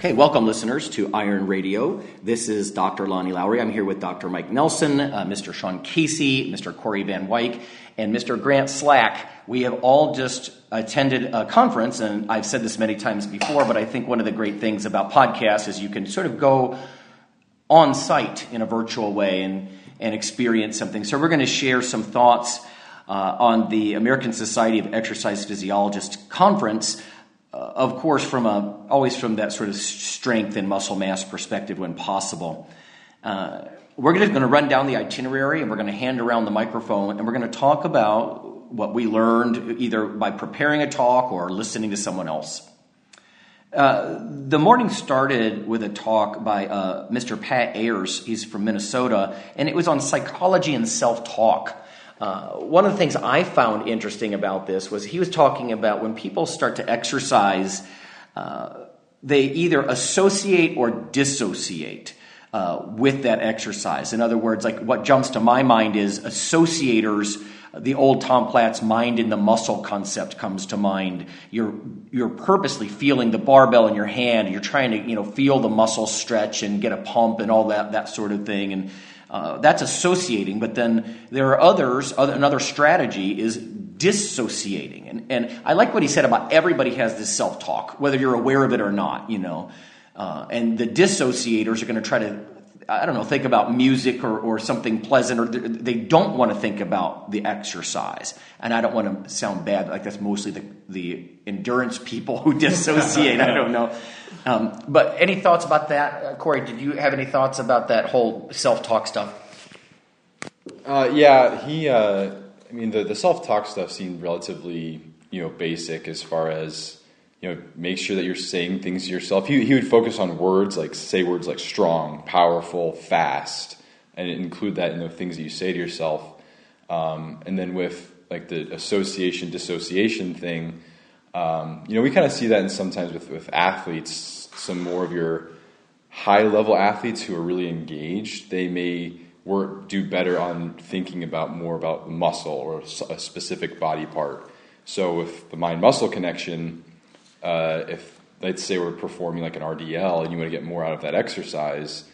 Okay, welcome listeners to Iron Radio. This is Dr. Lonnie Lowery. I'm here with Dr. Mike Nelson, uh, Mr. Sean Casey, Mr. Corey Van Wyk, and Mr. Grant Slack. We have all just attended a conference, and I've said this many times before, but I think one of the great things about podcasts is you can sort of go on site in a virtual way and, and experience something. So we're going to share some thoughts uh, on the American Society of Exercise Physiologists conference uh, of course, from a, always from that sort of strength and muscle mass perspective when possible. Uh, we're going to run down the itinerary and we're going to hand around the microphone and we're going to talk about what we learned either by preparing a talk or listening to someone else. Uh, the morning started with a talk by uh, Mr. Pat Ayers. He's from Minnesota, and it was on psychology and self talk. Uh, one of the things I found interesting about this was he was talking about when people start to exercise, uh, they either associate or dissociate. Uh, with that exercise. In other words, like what jumps to my mind is associators. The old Tom Platz mind in the muscle concept comes to mind. You're you're purposely feeling the barbell in your hand. You're trying to you know feel the muscle stretch and get a pump and all that that sort of thing. And uh, that's associating, but then there are others, other, another strategy is dissociating. And, and I like what he said about everybody has this self talk, whether you're aware of it or not, you know. Uh, and the dissociators are going to try to, I don't know, think about music or, or something pleasant, or they don't want to think about the exercise. And I don't want to sound bad, like that's mostly the, the endurance people who dissociate. I don't know. Um, but any thoughts about that, uh, Corey? Did you have any thoughts about that whole self-talk stuff? Uh, yeah, he. Uh, I mean, the the self-talk stuff seemed relatively you know basic as far as you know make sure that you're saying things to yourself. He he would focus on words like say words like strong, powerful, fast, and include that in the things that you say to yourself. Um, and then with like the association dissociation thing um, you know, we kind of see that in sometimes with, with athletes, some more of your high level athletes who are really engaged, they may work, do better on thinking about more about the muscle or a specific body part. So with the mind muscle connection, uh, if let's say we're performing like an RDL and you want to get more out of that exercise,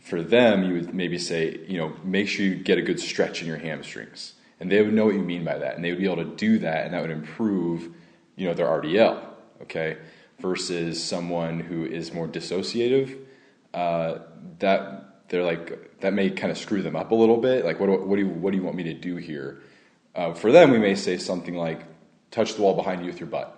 for them you would maybe say, you know, make sure you get a good stretch in your hamstrings. And they would know what you mean by that. And they would be able to do that and that would improve you know, their RDL, okay, versus someone who is more dissociative, uh, that they're like that may kind of screw them up a little bit. Like, what do, what do you what do you want me to do here? Uh, for them, we may say something like, "Touch the wall behind you with your butt,"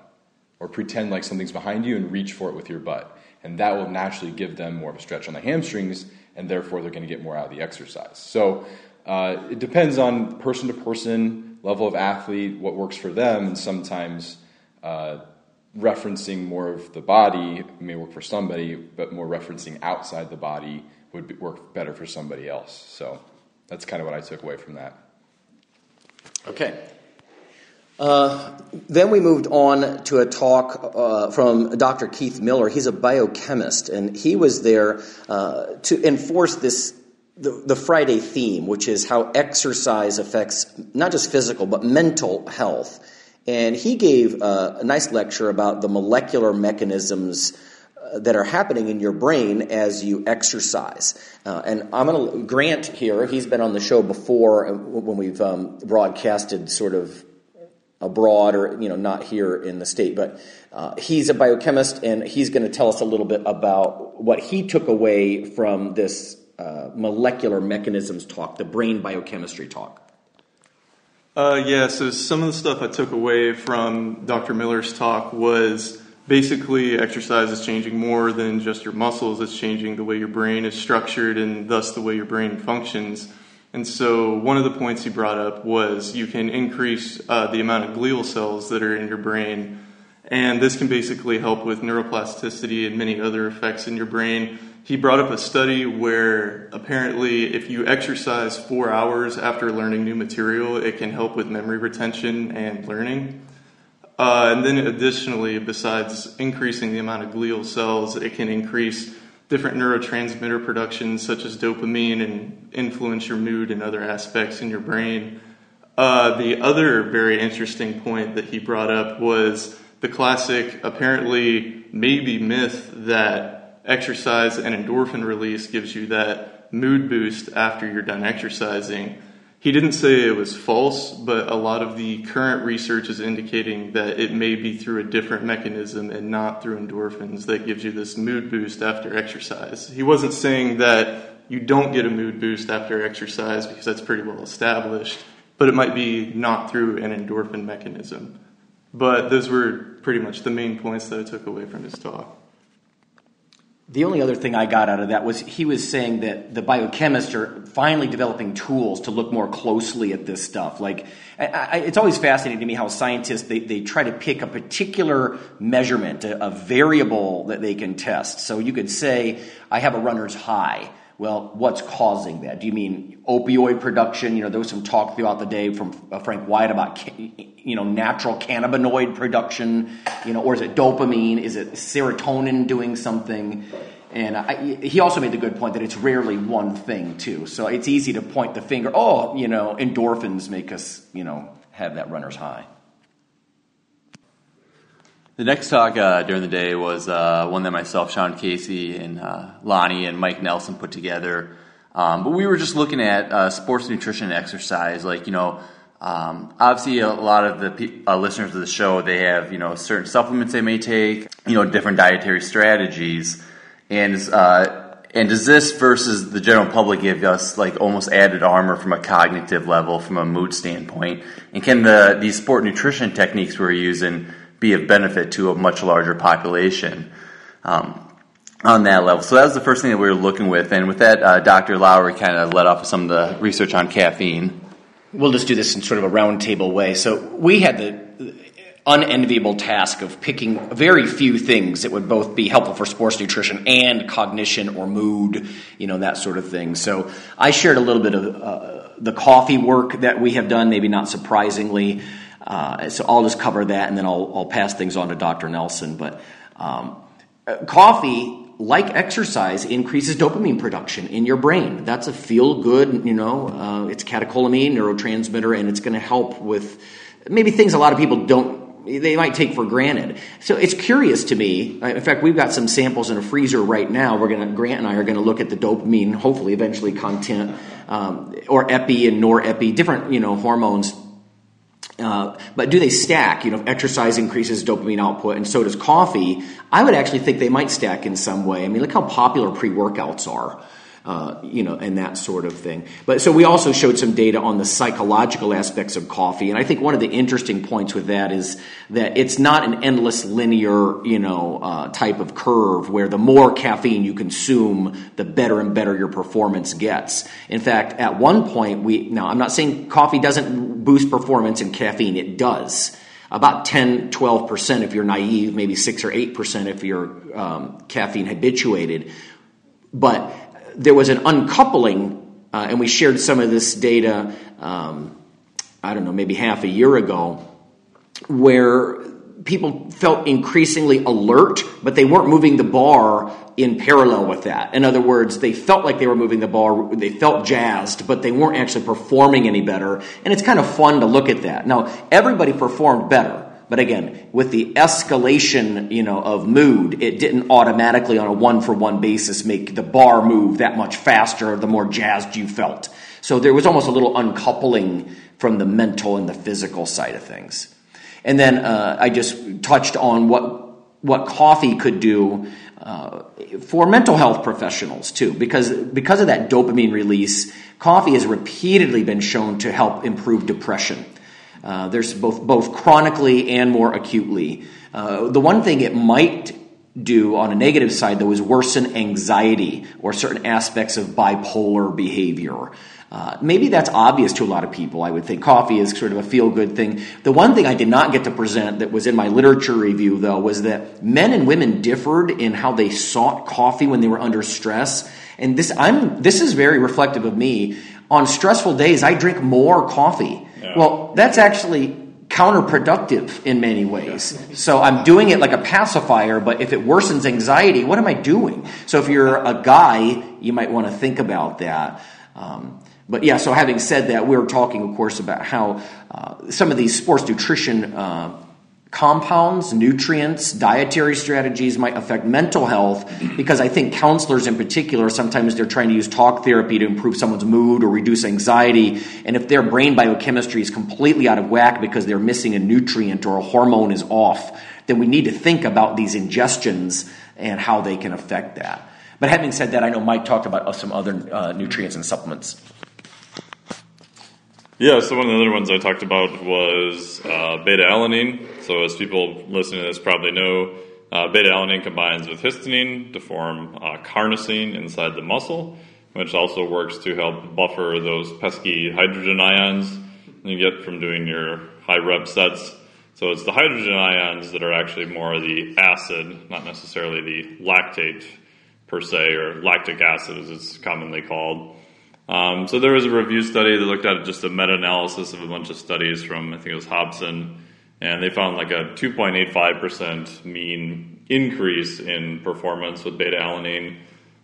or pretend like something's behind you and reach for it with your butt, and that will naturally give them more of a stretch on the hamstrings, and therefore they're going to get more out of the exercise. So uh, it depends on person to person, level of athlete, what works for them, and sometimes uh, referencing more of the body may work for somebody, but more referencing outside the body would be, work better for somebody else. So that's kind of what I took away from that. Okay. Uh, then we moved on to a talk uh, from Dr. Keith Miller. He's a biochemist, and he was there uh, to enforce this the, the, Friday theme, which is how exercise affects not just physical but mental health. And he gave uh, a nice lecture about the molecular mechanisms uh, that are happening in your brain as you exercise. Uh, and I'm going to Grant here. He's been on the show before when we've um, broadcasted sort of abroad or you know not here in the state, but uh, he's a biochemist and he's going to tell us a little bit about what he took away from this uh, molecular mechanisms talk, the brain biochemistry talk. Uh, yeah, so some of the stuff I took away from Dr. Miller's talk was basically exercise is changing more than just your muscles, it's changing the way your brain is structured and thus the way your brain functions. And so, one of the points he brought up was you can increase uh, the amount of glial cells that are in your brain. And this can basically help with neuroplasticity and many other effects in your brain. He brought up a study where apparently, if you exercise four hours after learning new material, it can help with memory retention and learning. Uh, and then, additionally, besides increasing the amount of glial cells, it can increase different neurotransmitter production, such as dopamine, and influence your mood and other aspects in your brain. Uh, the other very interesting point that he brought up was the classic, apparently, maybe myth that exercise and endorphin release gives you that mood boost after you're done exercising. He didn't say it was false, but a lot of the current research is indicating that it may be through a different mechanism and not through endorphins that gives you this mood boost after exercise. He wasn't saying that you don't get a mood boost after exercise because that's pretty well established, but it might be not through an endorphin mechanism. But those were pretty much the main points that I took away from his talk. The only other thing I got out of that was he was saying that the biochemists are finally developing tools to look more closely at this stuff. Like, I, I, it's always fascinating to me how scientists they, they try to pick a particular measurement, a, a variable that they can test. So you could say, I have a runner's high. Well, what's causing that? Do you mean opioid production? You know, there was some talk throughout the day from uh, Frank Wyatt about, you know, natural cannabinoid production, you know, or is it dopamine? Is it serotonin doing something? And I, he also made the good point that it's rarely one thing, too. So it's easy to point the finger, oh, you know, endorphins make us, you know, have that runner's high. The next talk uh, during the day was uh, one that myself, Sean Casey, and uh, Lonnie and Mike Nelson put together. Um, but we were just looking at uh, sports nutrition and exercise. Like, you know, um, obviously a lot of the pe- uh, listeners of the show, they have, you know, certain supplements they may take, you know, different dietary strategies. And, uh, and does this versus the general public give us like almost added armor from a cognitive level, from a mood standpoint? And can the, these sport nutrition techniques we're using be of benefit to a much larger population um, on that level. So that was the first thing that we were looking with. And with that, uh, Dr. Lowery kind of led off with some of the research on caffeine. We'll just do this in sort of a roundtable way. So we had the unenviable task of picking very few things that would both be helpful for sports nutrition and cognition or mood, you know, that sort of thing. So I shared a little bit of uh, the coffee work that we have done, maybe not surprisingly. Uh, so I'll just cover that, and then I'll, I'll pass things on to Dr. Nelson. But um, coffee, like exercise, increases dopamine production in your brain. That's a feel good, you know, uh, it's catecholamine neurotransmitter, and it's going to help with maybe things a lot of people don't they might take for granted. So it's curious to me. In fact, we've got some samples in a freezer right now. We're going to Grant and I are going to look at the dopamine, hopefully, eventually content, um, or epi and norepi, different you know hormones uh, but do they stack? You know, exercise increases dopamine output, and so does coffee. I would actually think they might stack in some way. I mean, look how popular pre workouts are uh, you know, and that sort of thing. But so we also showed some data on the psychological aspects of coffee, and I think one of the interesting points with that is that it's not an endless linear, you know, uh, type of curve where the more caffeine you consume, the better and better your performance gets. In fact, at one point, we now I'm not saying coffee doesn't boost performance in caffeine; it does about 10, 12% if you're naive, maybe 6 or 8% if you're um, caffeine habituated. But there was an uncoupling, uh, and we shared some of this data, um, I don't know, maybe half a year ago, where people felt increasingly alert, but they weren't moving the bar in parallel with that. In other words, they felt like they were moving the bar, they felt jazzed, but they weren't actually performing any better. And it's kind of fun to look at that. Now, everybody performed better. But again, with the escalation, you know, of mood, it didn't automatically on a one for one basis make the bar move that much faster the more jazzed you felt. So there was almost a little uncoupling from the mental and the physical side of things. And then uh, I just touched on what what coffee could do uh, for mental health professionals too, because because of that dopamine release, coffee has repeatedly been shown to help improve depression. Uh, there's both both chronically and more acutely. Uh, the one thing it might do on a negative side, though, is worsen anxiety or certain aspects of bipolar behavior. Uh, maybe that's obvious to a lot of people. I would think coffee is sort of a feel good thing. The one thing I did not get to present that was in my literature review, though, was that men and women differed in how they sought coffee when they were under stress. And this, I'm, this is very reflective of me. On stressful days, I drink more coffee. Yeah. Well, that's actually counterproductive in many ways. So I'm doing it like a pacifier, but if it worsens anxiety, what am I doing? So if you're a guy, you might want to think about that. Um, but yeah, so having said that, we are talking, of course, about how uh, some of these sports nutrition uh, compounds, nutrients, dietary strategies might affect mental health because I think counselors in particular sometimes they're trying to use talk therapy to improve someone's mood or reduce anxiety and if their brain biochemistry is completely out of whack because they're missing a nutrient or a hormone is off then we need to think about these ingestions and how they can affect that. But having said that, I know Mike talked about some other uh, nutrients and supplements. Yeah, so one of the other ones I talked about was uh, beta alanine. So, as people listening to this probably know, uh, beta alanine combines with histamine to form uh, carnosine inside the muscle, which also works to help buffer those pesky hydrogen ions you get from doing your high rep sets. So, it's the hydrogen ions that are actually more the acid, not necessarily the lactate per se, or lactic acid as it's commonly called. Um, so there was a review study that looked at just a meta-analysis of a bunch of studies from I think it was Hobson, and they found like a 2.85% mean increase in performance with beta alanine,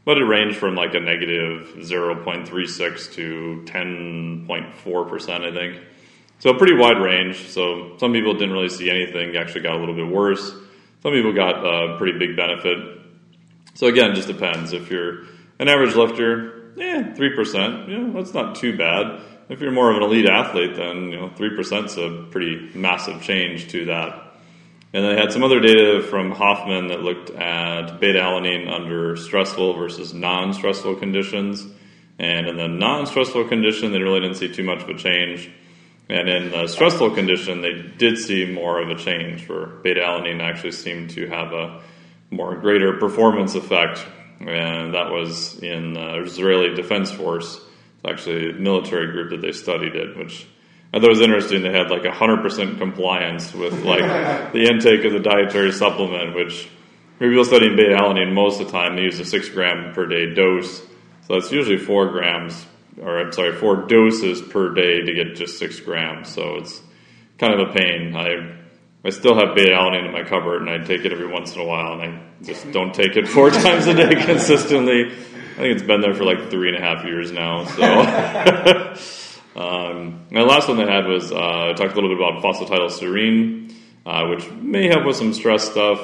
but it ranged from like a negative 0.36 to 10.4%, I think. So a pretty wide range. So some people didn't really see anything, actually got a little bit worse. Some people got a pretty big benefit. So again, just depends. If you're an average lifter, yeah, three percent. Yeah, that's not too bad. If you're more of an elite athlete, then you know three percent is a pretty massive change to that. And they had some other data from Hoffman that looked at beta alanine under stressful versus non-stressful conditions. And in the non-stressful condition, they really didn't see too much of a change. And in the stressful condition, they did see more of a change, where beta alanine actually seemed to have a more greater performance effect and that was in the Israeli Defense Force. It's actually a military group that they studied it, which I thought was interesting. They had like 100% compliance with like the intake of the dietary supplement, which people studying beta alanine most of the time they use a six gram per day dose. So it's usually four grams, or I'm sorry, four doses per day to get just six grams. So it's kind of a pain. I I still have beta alanine in my cupboard, and I take it every once in a while, and I just don't take it four times a day consistently. I think it's been there for like three and a half years now. So, um, the last one I had was uh, I talked a little bit about phosphatidylserine, uh, which may help with some stress stuff.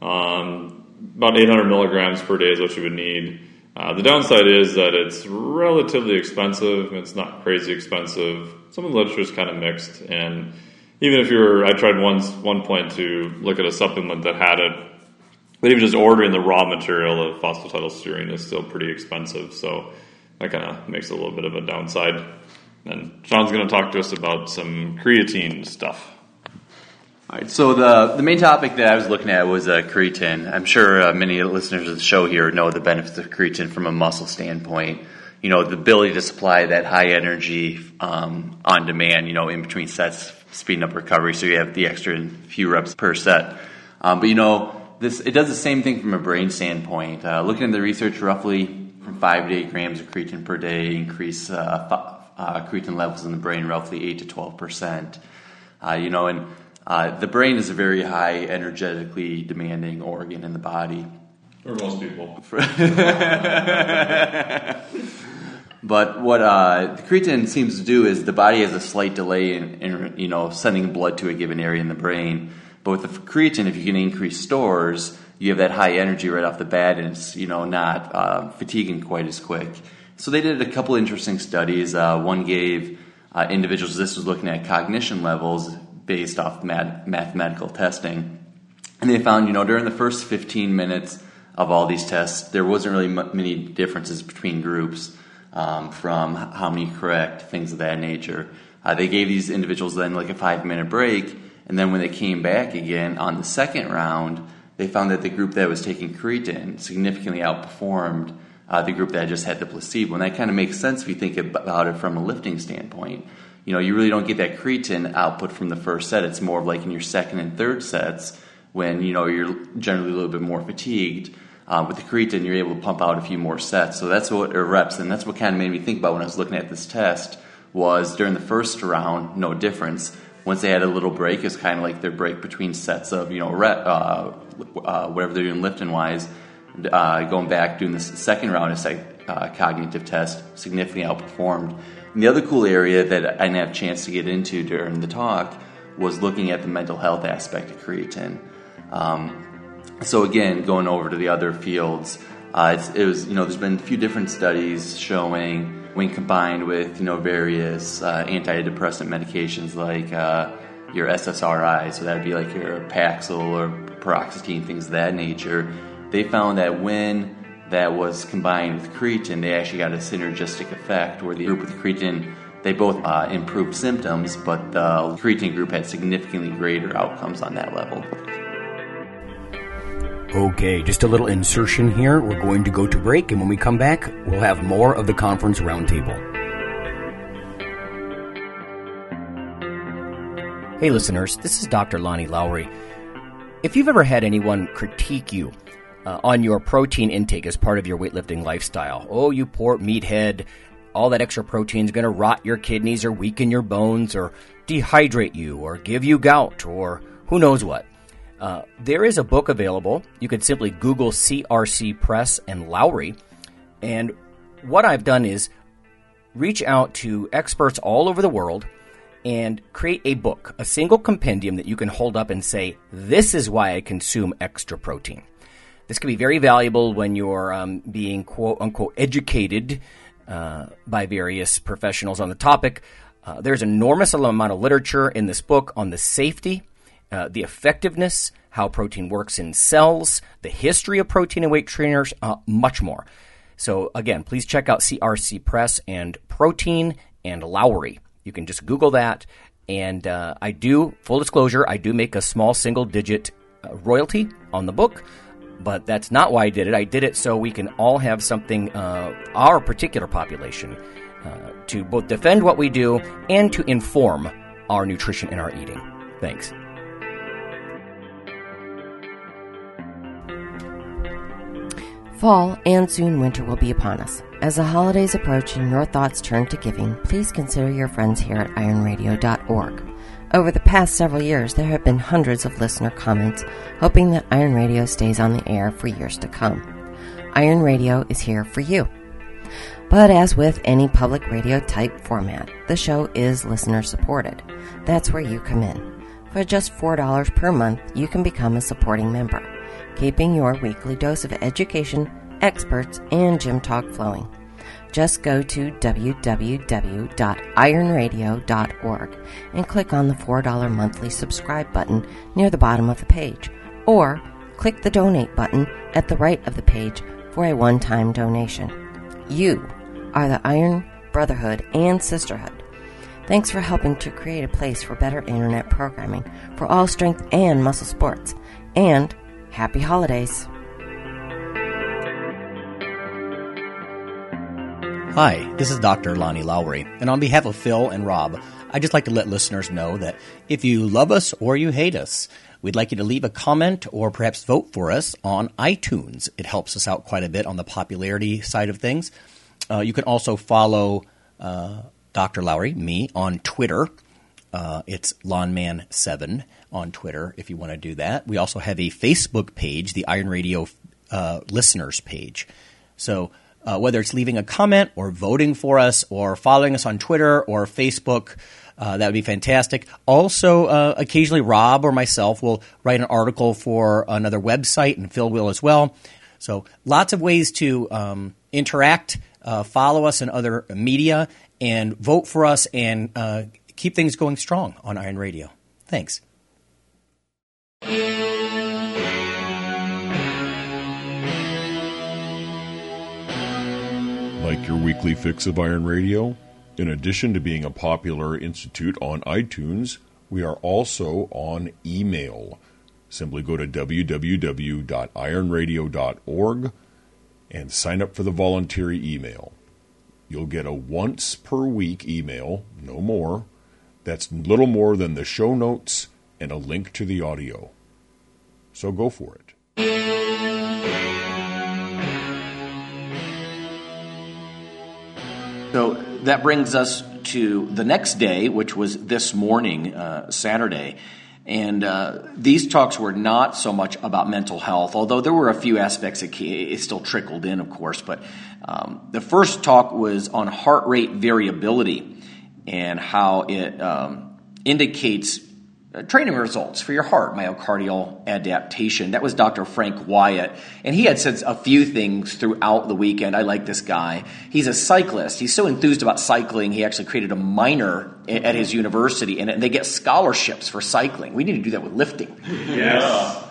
Um, about 800 milligrams per day is what you would need. Uh, the downside is that it's relatively expensive. It's not crazy expensive. Some of the literature is kind of mixed, and even if you're, I tried once one point to look at a supplement that had it, but even just ordering the raw material of phosphatidylserine is still pretty expensive. So that kind of makes a little bit of a downside. And Sean's going to talk to us about some creatine stuff. All right, so the, the main topic that I was looking at was uh, creatine. I'm sure uh, many listeners of the show here know the benefits of creatine from a muscle standpoint. You know, the ability to supply that high energy um, on demand, you know, in between sets speeding up recovery, so you have the extra few reps per set. Um, but you know, this it does the same thing from a brain standpoint. Uh, looking at the research, roughly from five to eight grams of creatine per day increase uh, uh, creatine levels in the brain roughly eight to twelve percent. Uh, you know, and uh, the brain is a very high energetically demanding organ in the body. For most people. But what uh, the creatine seems to do is the body has a slight delay in, in, you know sending blood to a given area in the brain. But with the creatine, if you can increase stores, you have that high energy right off the bat, and it's you know not uh, fatiguing quite as quick. So they did a couple interesting studies. Uh, one gave uh, individuals this was looking at cognition levels based off math- mathematical testing, and they found you know during the first 15 minutes of all these tests, there wasn't really m- many differences between groups um, from how many correct, things of that nature. Uh, they gave these individuals then like a five minute break, and then when they came back again on the second round, they found that the group that was taking creatine significantly outperformed uh, the group that just had the placebo. And that kind of makes sense if you think about it from a lifting standpoint. You know, you really don't get that creatine output from the first set. It's more of like in your second and third sets when, you know, you're generally a little bit more fatigued. Uh, with the creatine, you're able to pump out a few more sets. So that's what, or reps, and that's what kind of made me think about when I was looking at this test was during the first round, no difference. Once they had a little break, it's kind of like their break between sets of, you know, rep, uh, uh, whatever they're doing lifting wise uh, going back doing the second round of uh, cognitive test, significantly outperformed. And the other cool area that I didn't have a chance to get into during the talk was looking at the mental health aspect of creatine. Um, so again, going over to the other fields, uh, it was you know there's been a few different studies showing when combined with you know various uh, antidepressant medications like uh, your SSRI, so that would be like your Paxil or paroxetine, things of that nature they found that when that was combined with creatine, they actually got a synergistic effect where the group with creatine they both uh, improved symptoms, but the creatine group had significantly greater outcomes on that level. Okay, just a little insertion here. We're going to go to break, and when we come back, we'll have more of the conference roundtable. Hey, listeners, this is Dr. Lonnie Lowery. If you've ever had anyone critique you uh, on your protein intake as part of your weightlifting lifestyle. Oh, you poor meathead. All that extra protein is going to rot your kidneys or weaken your bones or dehydrate you or give you gout or who knows what. Uh, there is a book available. You could simply Google CRC Press and Lowery. And what I've done is reach out to experts all over the world and create a book, a single compendium that you can hold up and say, This is why I consume extra protein. This can be very valuable when you're um, being quote unquote educated uh, by various professionals on the topic. Uh, there's an enormous amount of literature in this book on the safety, uh, the effectiveness, how protein works in cells, the history of protein and weight trainers, uh, much more. So, again, please check out CRC Press and Protein and Lowery. You can just Google that. And uh, I do, full disclosure, I do make a small single digit uh, royalty on the book but that's not why I did it. I did it so we can all have something, uh, our particular population, uh, to both defend what we do and to inform our nutrition and our eating. Thanks. Fall and soon winter will be upon us. As the holidays approach and your thoughts turn to giving, please consider your friends here at ironradio.org. Over the past several years, there have been hundreds of listener comments hoping that Iron Radio stays on the air for years to come. Iron Radio is here for you. But as with any public radio type format, the show is listener supported. That's where you come in. For just $4 per month, you can become a supporting member, keeping your weekly dose of education, experts, and gym talk flowing just go to www.ironradio.org and click on the $4 monthly subscribe button near the bottom of the page, or click the donate button at the right of the page for a one time donation. You are the Iron Brotherhood and Sisterhood. Thanks for helping to create a place for better internet programming for all strength and muscle sports. And happy holidays! Hi, this is Dr. Lonnie Lowery, and on behalf of Phil and Rob, I'd just like to let listeners know that if you love us or you hate us, we'd like you to leave a comment or perhaps vote for us on iTunes. It helps us out quite a bit on the popularity side of things. Uh, you can also follow uh, Dr. Lowery, me, on Twitter. Uh, it's Lawnman7 on Twitter if you want to do that. We also have a Facebook page, the Iron Radio uh, listeners page. So uh, whether it's leaving a comment or voting for us or following us on Twitter or Facebook. Uh, that would be fantastic. Also, uh, occasionally Rob or myself will write an article for another website, and Phil will as well. So, lots of ways to um, interact, uh, follow us in other media, and vote for us and uh, keep things going strong on Iron Radio. Thanks. Like your weekly fix of Iron Radio? In addition to being a popular institute on iTunes, we are also on email. Simply go to www.ironradio.org and sign up for the voluntary email. You'll get a once per week email, no more. That's little more than the show notes and a link to the audio. So go for it. So that brings us to the next day, which was this morning, uh, Saturday. And uh, these talks were not so much about mental health, although there were a few aspects that it still trickled in, of course. But um, the first talk was on heart rate variability and how it um, indicates training results for your heart, myocardial adaptation. That was Dr. Frank Wyatt. And he had said a few things throughout the weekend. I like this guy. He's a cyclist. He's so enthused about cycling, he actually created a minor at his university, and they get scholarships for cycling. We need to do that with lifting. Yes.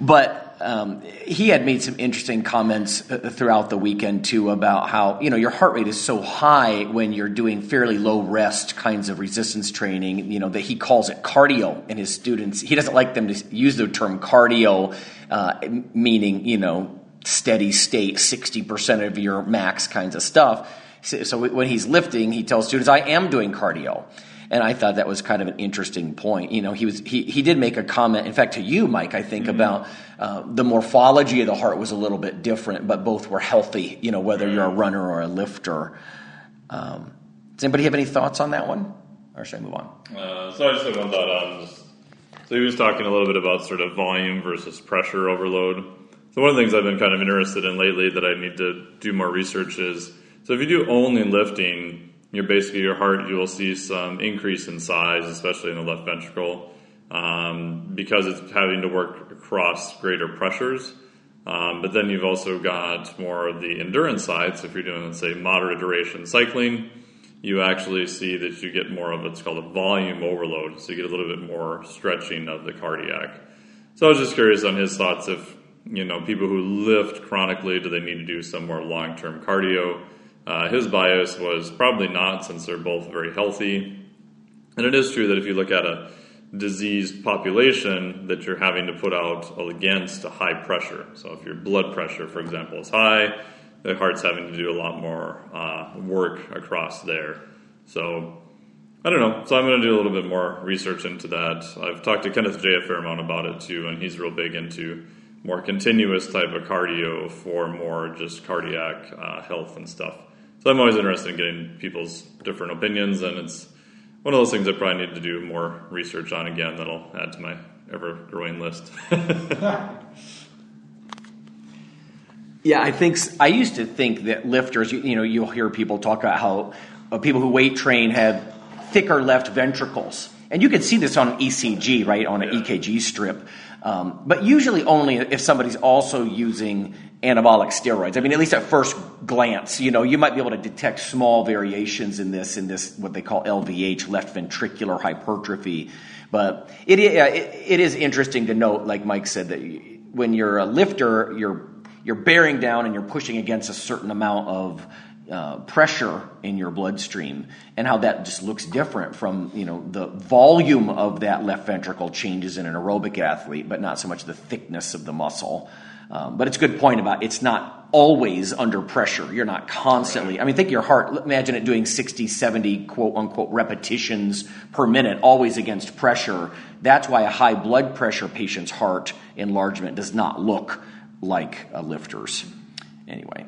But um, he had made some interesting comments throughout the weekend too about how you know your heart rate is so high when you're doing fairly low rest kinds of resistance training. You know that he calls it cardio, and his students he doesn't like them to use the term cardio, uh, meaning you know steady state, sixty percent of your max kinds of stuff. So when he's lifting, he tells students, "I am doing cardio." And I thought that was kind of an interesting point. You know, he was he, he did make a comment, in fact, to you, Mike, I think, mm-hmm. about uh, the morphology of the heart was a little bit different, but both were healthy. You know, whether you're a runner or a lifter. Um, does anybody have any thoughts on that one, or should I move on? Uh, so I just have one thought on. So he was talking a little bit about sort of volume versus pressure overload. So one of the things I've been kind of interested in lately that I need to do more research is so if you do only lifting, you're basically your heart, you will see some increase in size, especially in the left ventricle, um, because it's having to work across greater pressures. Um, but then you've also got more of the endurance side. So if you're doing, let's say, moderate duration cycling, you actually see that you get more of what's called a volume overload. So you get a little bit more stretching of the cardiac. So I was just curious on his thoughts if, you know, people who lift chronically, do they need to do some more long term cardio? Uh, his bias was probably not, since they're both very healthy. And it is true that if you look at a diseased population, that you're having to put out against a high pressure. So if your blood pressure, for example, is high, the heart's having to do a lot more uh, work across there. So I don't know. So I'm going to do a little bit more research into that. I've talked to Kenneth Jay a fair amount about it too, and he's real big into more continuous type of cardio for more just cardiac uh, health and stuff. So I'm always interested in getting people's different opinions, and it's one of those things I probably need to do more research on again that'll add to my ever growing list. yeah, I think I used to think that lifters, you, you know, you'll hear people talk about how uh, people who weight train have thicker left ventricles. And you can see this on an ECG, right, on an yeah. EKG strip. Um, but usually only if somebody's also using anabolic steroids. I mean, at least at first glance, you know, you might be able to detect small variations in this, in this, what they call LVH, left ventricular hypertrophy. But it, it, it is interesting to note, like Mike said, that when you're a lifter, you're, you're bearing down and you're pushing against a certain amount of uh, pressure in your bloodstream and how that just looks different from you know the volume of that left ventricle changes in an aerobic athlete but not so much the thickness of the muscle um, but it's a good point about it's not always under pressure. You're not constantly. I mean, think your heart. Imagine it doing 60, 70 quote unquote repetitions per minute, always against pressure. That's why a high blood pressure patient's heart enlargement does not look like a lifter's. Anyway,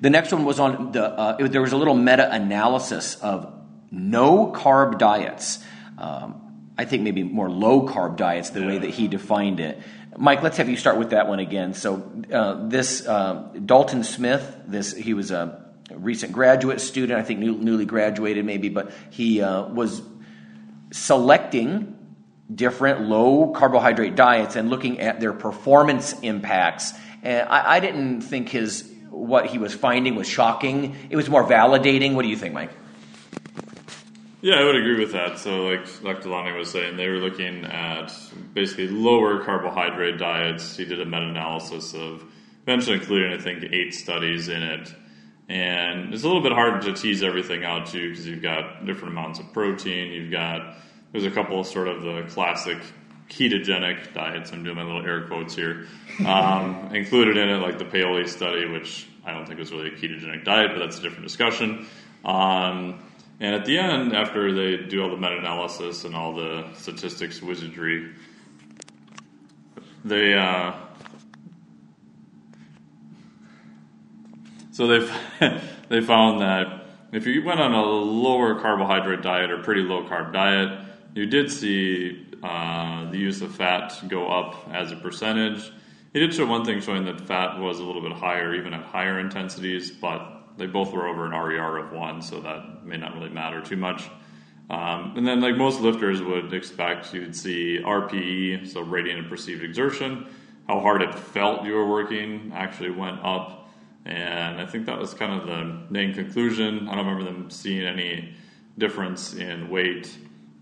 the next one was on the. Uh, there was a little meta analysis of no carb diets. Um, I think maybe more low carb diets, the way that he defined it. Mike, let's have you start with that one again. So uh, this uh, Dalton Smith, this he was a recent graduate student, I think new, newly graduated maybe, but he uh, was selecting different low carbohydrate diets and looking at their performance impacts. And I, I didn't think his what he was finding was shocking. It was more validating. What do you think, Mike? Yeah, I would agree with that. So, like Dr. Lonnie was saying, they were looking at basically lower carbohydrate diets. He did a meta analysis of eventually including, I think, eight studies in it. And it's a little bit hard to tease everything out too because you've got different amounts of protein. You've got, there's a couple of sort of the classic ketogenic diets. I'm doing my little air quotes here. Um, included in it, like the Paoli study, which I don't think was really a ketogenic diet, but that's a different discussion. Um, and at the end, after they do all the meta analysis and all the statistics wizardry, they uh, so they they found that if you went on a lower carbohydrate diet or pretty low carb diet, you did see uh, the use of fat go up as a percentage. He did show one thing showing that fat was a little bit higher even at higher intensities, but they both were over an RER of one, so that may not really matter too much. Um, and then, like most lifters would expect, you'd see RPE, so rating of perceived exertion, how hard it felt you were working actually went up. And I think that was kind of the main conclusion. I don't remember them seeing any difference in weight.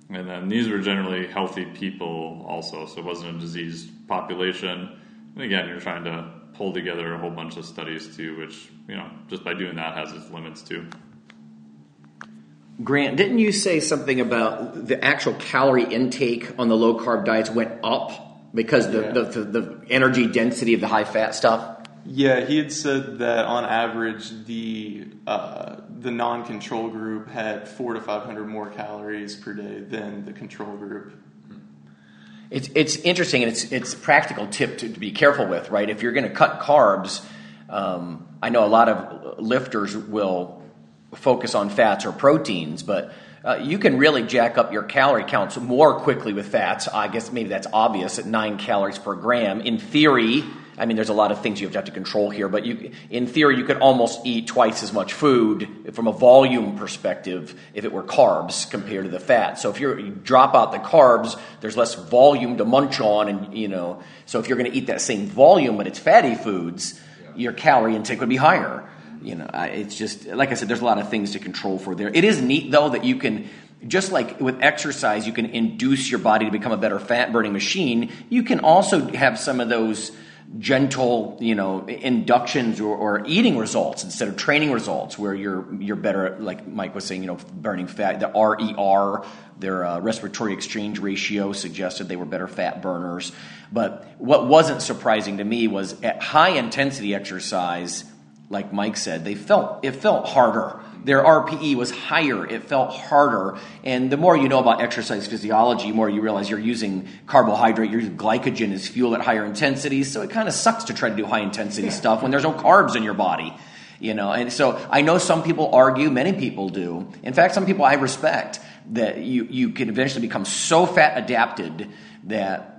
And then these were generally healthy people also, so it wasn't a diseased population. And again, you're trying to pull together a whole bunch of studies too, which, you know, just by doing that has its limits too. Grant, didn't you say something about the actual calorie intake on the low carb diets went up because the, Yeah. the, the, the energy density of the high fat stuff? Yeah, he had said that on average the uh, the non-control group had four to five hundred more calories per day than the control group. It's, it's interesting and it's, it's practical tip to, to be careful with, right? If you're going to cut carbs, um, I know a lot of lifters will focus on fats or proteins, but uh, you can really jack up your calorie counts more quickly with fats. I guess maybe that's obvious at nine calories per gram. In theory, I mean, there's a lot of things you have to, have to control here, but you, in theory, you could almost eat twice as much food from a volume perspective if it were carbs compared to the fat. So if you're, you drop out the carbs, there's less volume to munch on, and you know. So if you're going to eat that same volume, but it's fatty foods, your calorie intake would be higher. You know, it's just like I said. There's a lot of things to control for there. It is neat though that you can. Just like with exercise, you can induce your body to become a better fat burning machine. You can also have some of those gentle, you know, inductions or, or eating results instead of training results, where you're you're better, at, like Mike was saying, you know, burning fat. The RER, their uh, respiratory exchange ratio, suggested they were better fat burners. But what wasn't surprising to me was at high intensity exercise, like Mike said, they felt it felt harder. Their RPE was higher. It felt harder. And the more you know about exercise physiology, the more you realize you're using carbohydrate, you're using glycogen as fuel at higher intensities. So it kind of sucks to try to do high intensity stuff when there's no carbs in your body. You know, and so I know some people argue, many people do. In fact, some people I respect that you, you can eventually become so fat adapted that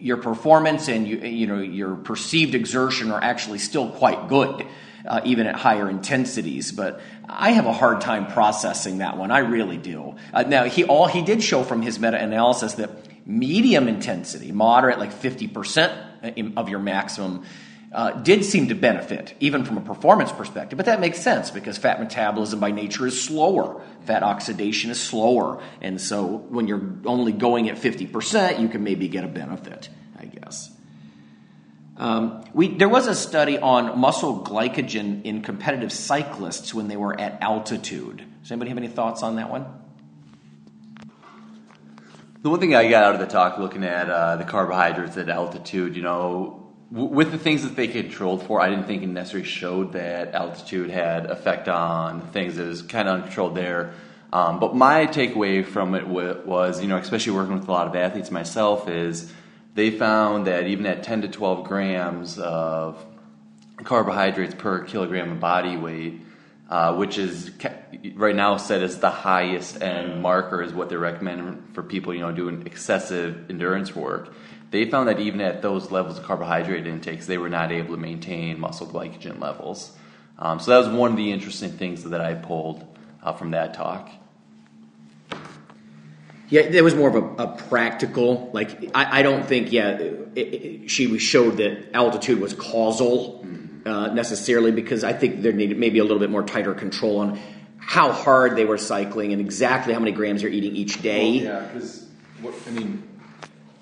your performance and you, you know your perceived exertion are actually still quite good, uh, even at higher intensities. But I have a hard time processing that one. I really do. Uh, now he all he did show from his meta-analysis that medium intensity, moderate, like fifty percent of your maximum. Uh, did seem to benefit, even from a performance perspective. But that makes sense because fat metabolism by nature is slower. Fat oxidation is slower. And so when you're only going at 50%, you can maybe get a benefit, I guess. Um, we, there was a study on muscle glycogen in competitive cyclists when they were at altitude. Does anybody have any thoughts on that one? The one thing I got out of the talk looking at uh, the carbohydrates at altitude, you know, w- with the things that they controlled for, I didn't think it necessarily showed that altitude had effect on things that is kind of uncontrolled there. Um, but my takeaway from it wa- was, you know, especially working with a lot of athletes myself, is they found that even at 10 to 12 grams of carbohydrates per kilogram of body weight, uh, which is right now set as the highest end marker, is what they recommend for people you know doing excessive endurance work. They found that even at those levels of carbohydrate intakes, they were not able to maintain muscle glycogen levels. Um, so that was one of the interesting things that I pulled uh, from that talk. Yeah, there was more of a, a practical. Like, I, I don't think, yeah, it, it, she showed that altitude was causal uh, necessarily because I think there needed maybe a little bit more tighter control on how hard they were cycling and exactly how many grams they're eating each day. Well, yeah, because I mean,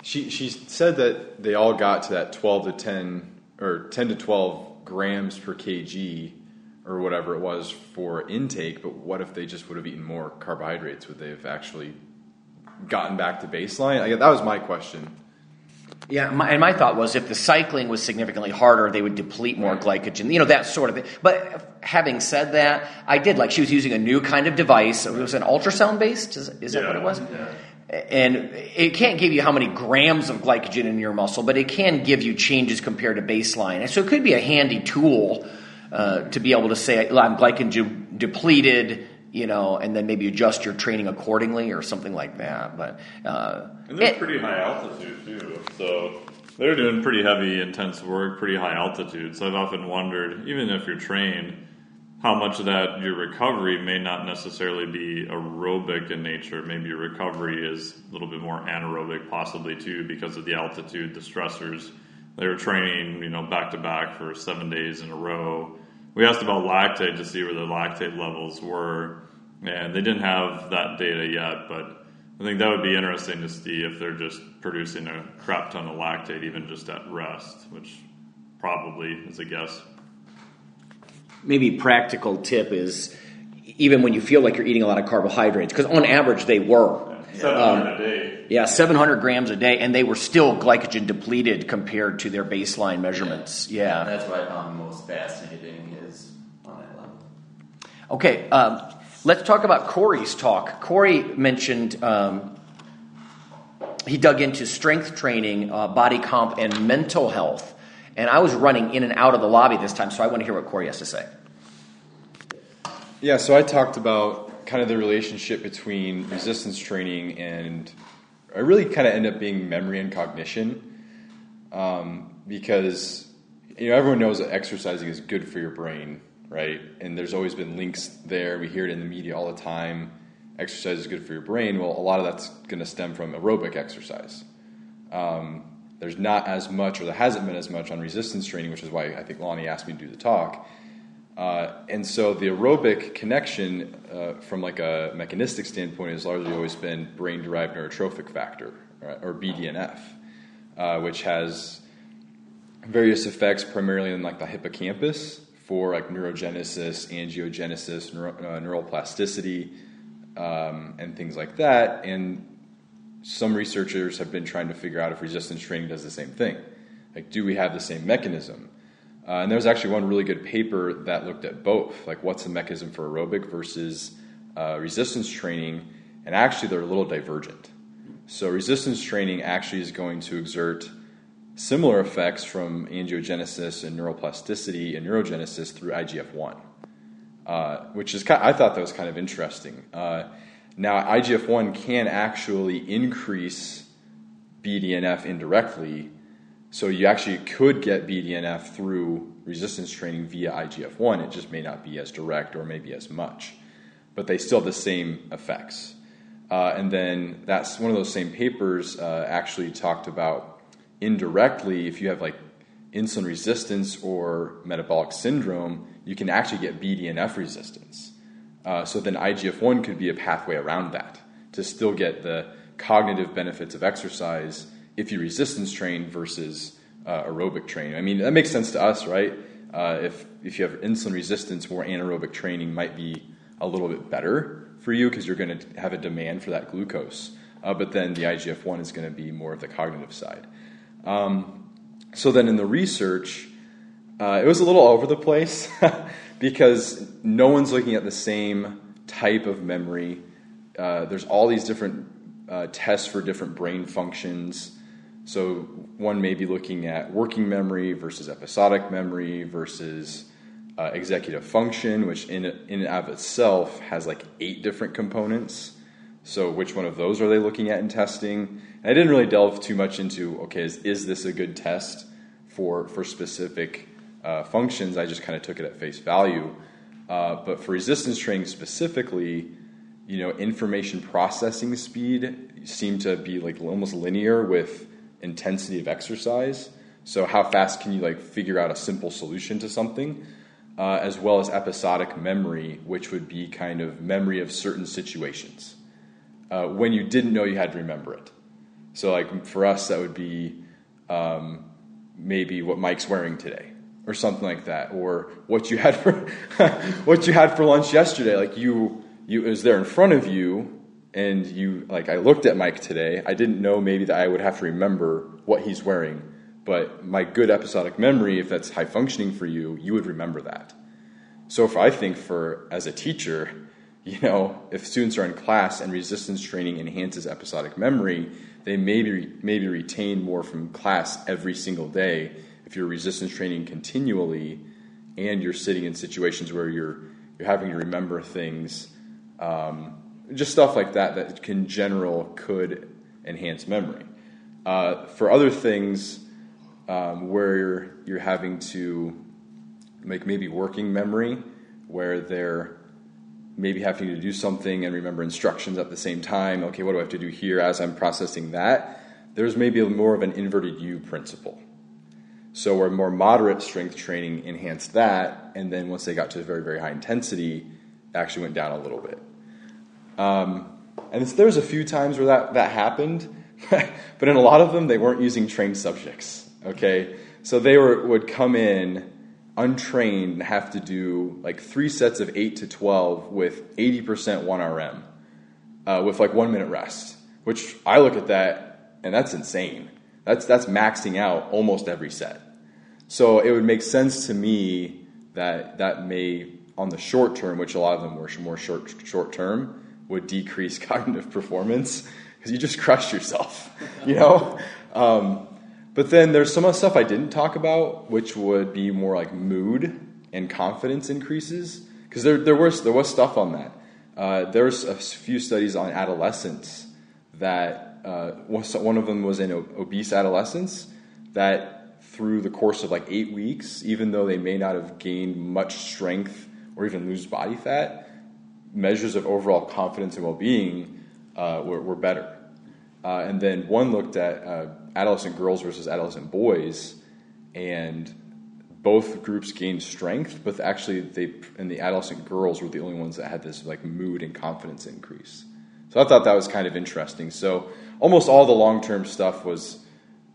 she she said that they all got to that twelve to ten or ten to twelve grams per kg or whatever it was for intake. But what if they just would have eaten more carbohydrates? Would they have actually gotten back to baseline? Like, that was my question. Yeah, my, and my thought was if the cycling was significantly harder, they would deplete more glycogen. You know that sort of thing. But having said that, I did like she was using a new kind of device. It was an ultrasound based. Is, is that what it was? yeah. And it can't give you how many grams of glycogen in your muscle, but it can give you changes compared to baseline. And so it could be a handy tool uh, to be able to say, I'm glycogen depleted, you know, and then maybe adjust your training accordingly or something like that. But uh, And they're it- pretty high altitude too, so they're doing pretty heavy, intense work, pretty high altitude. So I've often wondered, even if you're trained, how much of that your recovery may not necessarily be aerobic in nature. Maybe your recovery is a little bit more anaerobic, possibly too, because of the altitude, the stressors. They were training, you know, back to back for seven days in a row. We asked about lactate to see where their lactate levels were, and they didn't have that data yet, but I think that would be interesting to see if they're just producing a crap ton of lactate even just at rest, which probably is a guess. maybe practical tip is even when you feel like you're eating a lot of carbohydrates, because on average they were. Seven Um, hundred a day. Yeah, 700 grams a day, and they were still glycogen depleted compared to their baseline measurements. Yeah. That's what I found most fascinating is on that level. Okay, um, let's talk about Corey's talk. Corey mentioned um, he dug into strength training, uh, body comp, and mental health. And I was running in and out of the lobby this time, so I want to hear what Corey has to say. Yeah, so I talked about kind of the relationship between resistance training and I really kind of end up being memory and cognition um, because you know everyone knows that exercising is good for your brain, right? And there's always been links there. We hear it in the media all the time. Exercise is good for your brain. Well, a lot of that's going to stem from aerobic exercise. Um, there's not as much, or there hasn't been as much on resistance training, which is why I think Lonnie asked me to do the talk. Uh, and so the aerobic connection, uh, from like a mechanistic standpoint, has largely always been brain-derived neurotrophic factor, or BDNF, uh, which has various effects primarily in like the hippocampus for like neurogenesis, angiogenesis, neuro, uh, neuroplasticity, um, and things like that. And some researchers have been trying to figure out if resistance training does the same thing. Like, do we have the same mechanism? Uh, and there was actually one really good paper that looked at both, like what's the mechanism for aerobic versus uh, resistance training, and actually they're a little divergent. So resistance training actually is going to exert similar effects from angiogenesis and neuroplasticity and neurogenesis through IGF one, uh, which is kind I thought that was kind of interesting. Uh, now IGF one can actually increase BDNF indirectly, so you actually could get BDNF through resistance training via IGF one. It just may not be as direct or maybe as much, but they still have the same effects. Uh, and then that's one of those same papers uh, actually talked about indirectly if you have like insulin resistance or metabolic syndrome, you can actually get BDNF resistance. Uh, so then IGF 1 could be a pathway around that to still get the cognitive benefits of exercise if you resistance train versus uh, aerobic training. I mean, that makes sense to us, right? Uh, if, if you have insulin resistance, more anaerobic training might be a little bit better for you because you're going to have a demand for that glucose. Uh, but then the IGF 1 is going to be more of the cognitive side. Um, so then in the research, uh, it was a little over the place because no one's looking at the same type of memory. Uh, there's all these different uh, tests for different brain functions. So one may be looking at working memory versus episodic memory versus uh, executive function, which in in and of itself has like eight different components. So which one of those are they looking at in testing? And I didn't really delve too much into okay, is, is this a good test for for specific uh, functions? I just kind of took it at face value. Uh, but for resistance training specifically, you know, information processing speed seemed to be like almost linear with intensity of exercise. So how fast can you like figure out a simple solution to something? Uh, as well as episodic memory, which would be kind of memory of certain situations uh, when you didn't know you had to remember it. So, like for us, that would be um, maybe what Mike's wearing today, or something like that, or what you had for what you had for lunch yesterday. Like you, you it was there in front of you, and you like I looked at Mike today. I didn't know maybe that I would have to remember what he's wearing, but my good episodic memory, if that's high functioning for you, you would remember that. So if I think for as a teacher, you know, if students are in class and resistance training enhances episodic memory, they maybe maybe retain more from class every single day. If you're resistance training continually and you're sitting in situations where you're you're having to remember things um, just stuff like that that can general could enhance memory. Uh, for other things um, where you're, you're having to make maybe working memory where they're maybe having to do something and remember instructions at the same time. Okay, what do I have to do here as I'm processing that? There's maybe more of an inverted U principle. So, where more moderate strength training enhanced that, and then once they got to very, very high intensity, actually went down a little bit. Um, and there's a few times where that, that happened, but in a lot of them, they weren't using trained subjects. Okay, so they were would come in untrained have to do like three sets of 8 to 12 with 80% 1RM uh, with like one minute rest, which I look at that and that's insane. That's, that's maxing out almost every set. So it would make sense to me that that may, on the short term, which a lot of them were more short, short term, would decrease cognitive performance because you just crushed yourself, you know? Um, but then there's some stuff I didn't talk about, which would be more like mood and confidence increases, because there, there, was, there was stuff on that. Uh, there's a few studies on adolescents that uh, one of them was in obese adolescents that through the course of like eight weeks, even though they may not have gained much strength or even lose body fat, measures of overall confidence and well-being uh, were, were, better. Uh, and then one looked at uh, adolescent girls versus adolescent boys, and both groups gained strength, but actually they and the adolescent girls were the only ones that had this like mood and confidence increase. So I thought that was kind of interesting. So almost all the long term stuff was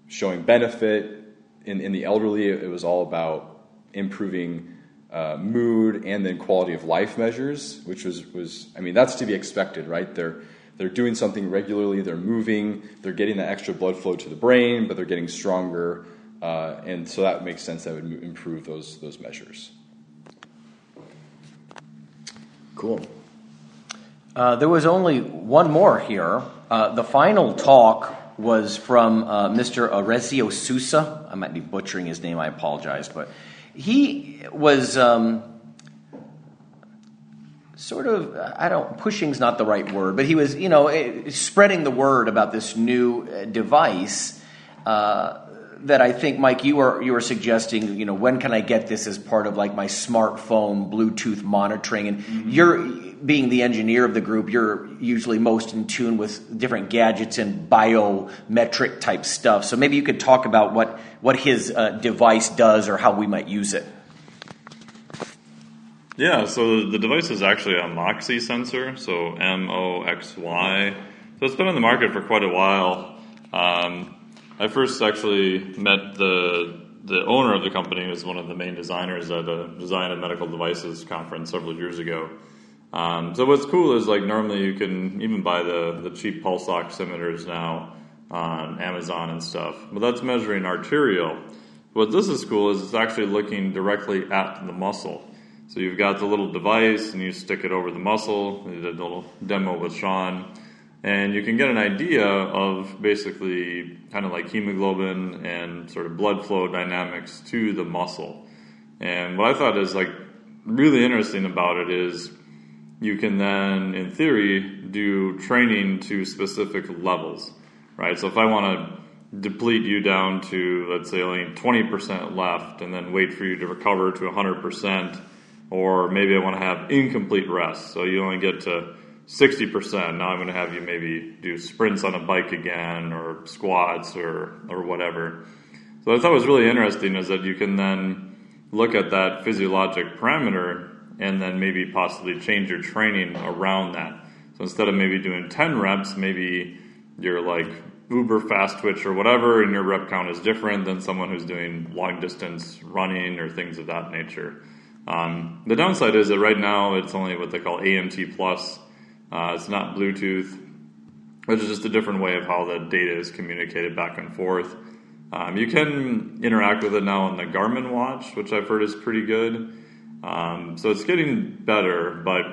showing benefit. In, in the elderly, it was all about improving uh, mood and then quality of life measures, which was, was I mean that's to be expected, right? They're they're doing something regularly, they're moving, they're getting that extra blood flow to the brain, but they're getting stronger. Uh, and so that makes sense that would improve those, those measures. Cool. Uh, there was only one more here. Uh, the final talk was from uh, Mr. Oresio Sousa. I might be butchering his name, I apologize, but he was um, sort of I don't pushing's not the right word, but he was you know eh, spreading the word about this new eh, device. Uh, that I think, Mike, you were you were suggesting. You know, when can I get this as part of like my smartphone Bluetooth monitoring? And mm-hmm. you're being the engineer of the group. You're usually most in tune with different gadgets and biometric type stuff. So maybe you could talk about what what his uh, device does or how we might use it. Yeah, so the device is actually a Moxy sensor, so M O X Y. So it's been in the market for quite a while. Um, I first actually met the the owner of the company was one of the main designers at a Design of Medical Devices conference several years ago. Um, so what's cool is like normally you can even buy the the cheap pulse oximeters now on Amazon and stuff, but that's measuring arterial. What this is cool is it's actually looking directly at the muscle. So you've got the little device and you stick it over the muscle. We did a little demo with Sean. And you can get an idea of basically kind of like hemoglobin and sort of blood flow dynamics to the muscle. And what I thought is like really interesting about it is you can then, in theory, do training to specific levels, right? So if I want to deplete you down to, let's say, only 20% left and then wait for you to recover to 100%, or maybe I want to have incomplete rest. So you only get to 60%. Now I'm going to have you maybe do sprints on a bike again or squats or, or whatever. So I thought was really interesting is that you can then look at that physiologic parameter and then maybe possibly change your training around that. So instead of maybe doing 10 reps, maybe you're like uber fast twitch or whatever, and your rep count is different than someone who's doing long distance running or things of that nature. Um, the downside is that right now it's only what they call ANT plus. Uh, it's not Bluetooth. which is just a different way of how the data is communicated back and forth. Um, you can interact with it now on the Garmin watch, which I've heard is pretty good. Um, so it's getting better, but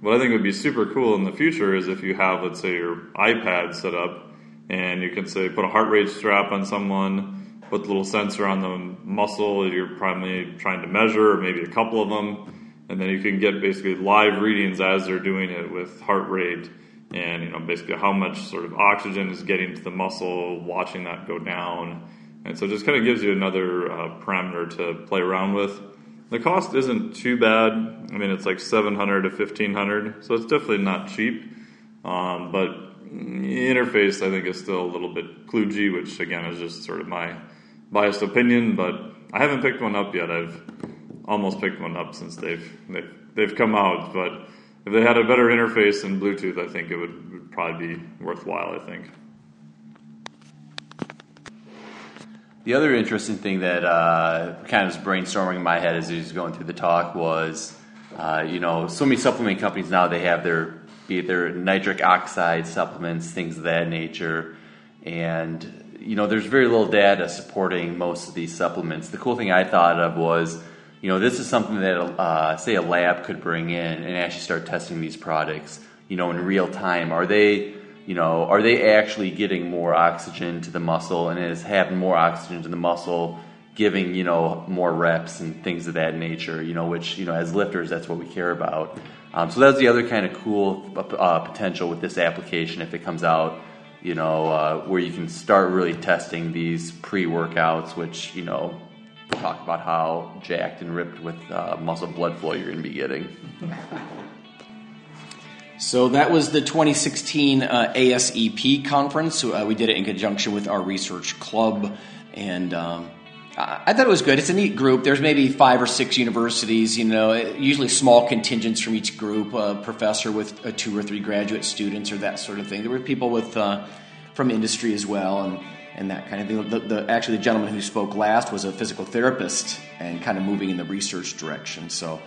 what I think would be super cool in the future is if you have, let's say, your iPad set up and you can say put a heart rate strap on someone, put the little sensor on the muscle you're probably trying to measure, or maybe a couple of them, and then you can get basically live readings as they're doing it with heart rate and you know basically how much sort of oxygen is getting to the muscle, watching that go down, and so it just kind of gives you another uh, parameter to play around with. The cost isn't too bad. I mean, it's like seven hundred to fifteen hundred, so it's definitely not cheap. Um, but interface, I think, is still a little bit kludgy, which again is just sort of my biased opinion. But I haven't picked one up yet. I've almost picked one up since they've they've, they've come out, but if they had a better interface and Bluetooth, I think it would, would probably be worthwhile. I think. The other interesting thing that uh, kind of was brainstorming in my head as he was going through the talk was, uh, you know, so many supplement companies now they have their be it their nitric oxide supplements, things of that nature, and you know, there's very little data supporting most of these supplements. The cool thing I thought of was you know, this is something that, uh, say, a lab could bring in and actually start testing these products, you know, in real time. Are they, you know, are they actually getting more oxygen to the muscle and is having more oxygen to the muscle, giving, you know, more reps and things of that nature, you know, which, you know, as lifters, that's what we care about. Um, so that's the other kind of cool uh, potential with this application if it comes out, you know, uh, where you can start really testing these pre workouts, which, you know, talk about how jacked and ripped with uh, muscle blood flow you're going to be getting. So that was the 2016 uh, ASEP conference. Uh, we did it in conjunction with our research club, and um, I thought it was good. It's a neat group. There's maybe five or six universities, you know, usually small contingents from each group, a professor with uh, two or three graduate students or that sort of thing. There were people with uh, from industry as well, and and that kind of thing. The, the, actually, the gentleman who spoke last was a physical therapist and kind of moving in the research direction. So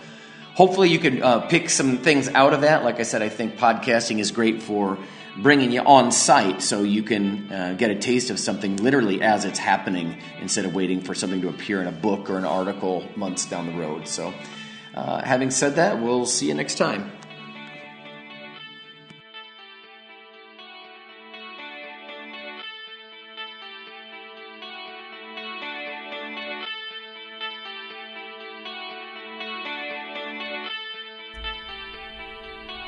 hopefully you can uh, pick some things out of that. Like I said, I think podcasting is great for bringing you on site so you can uh, get a taste of something literally as it's happening instead of waiting for something to appear in a book or an article months down the road. So, uh, having said that, we'll see you next time.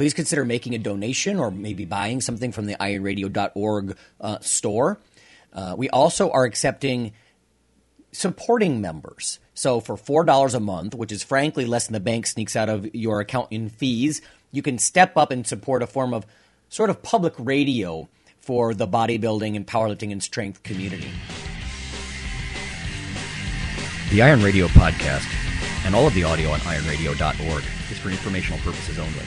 please consider making a donation or maybe buying something from the ironradio.org uh, store. Uh, we also are accepting supporting members. So for $4 a month, which is frankly less than the bank sneaks out of your account in fees, you can step up and support a form of sort of public radio for the bodybuilding and powerlifting and strength community. The Iron Radio podcast and all of the audio on ironradio.org is for informational purposes only.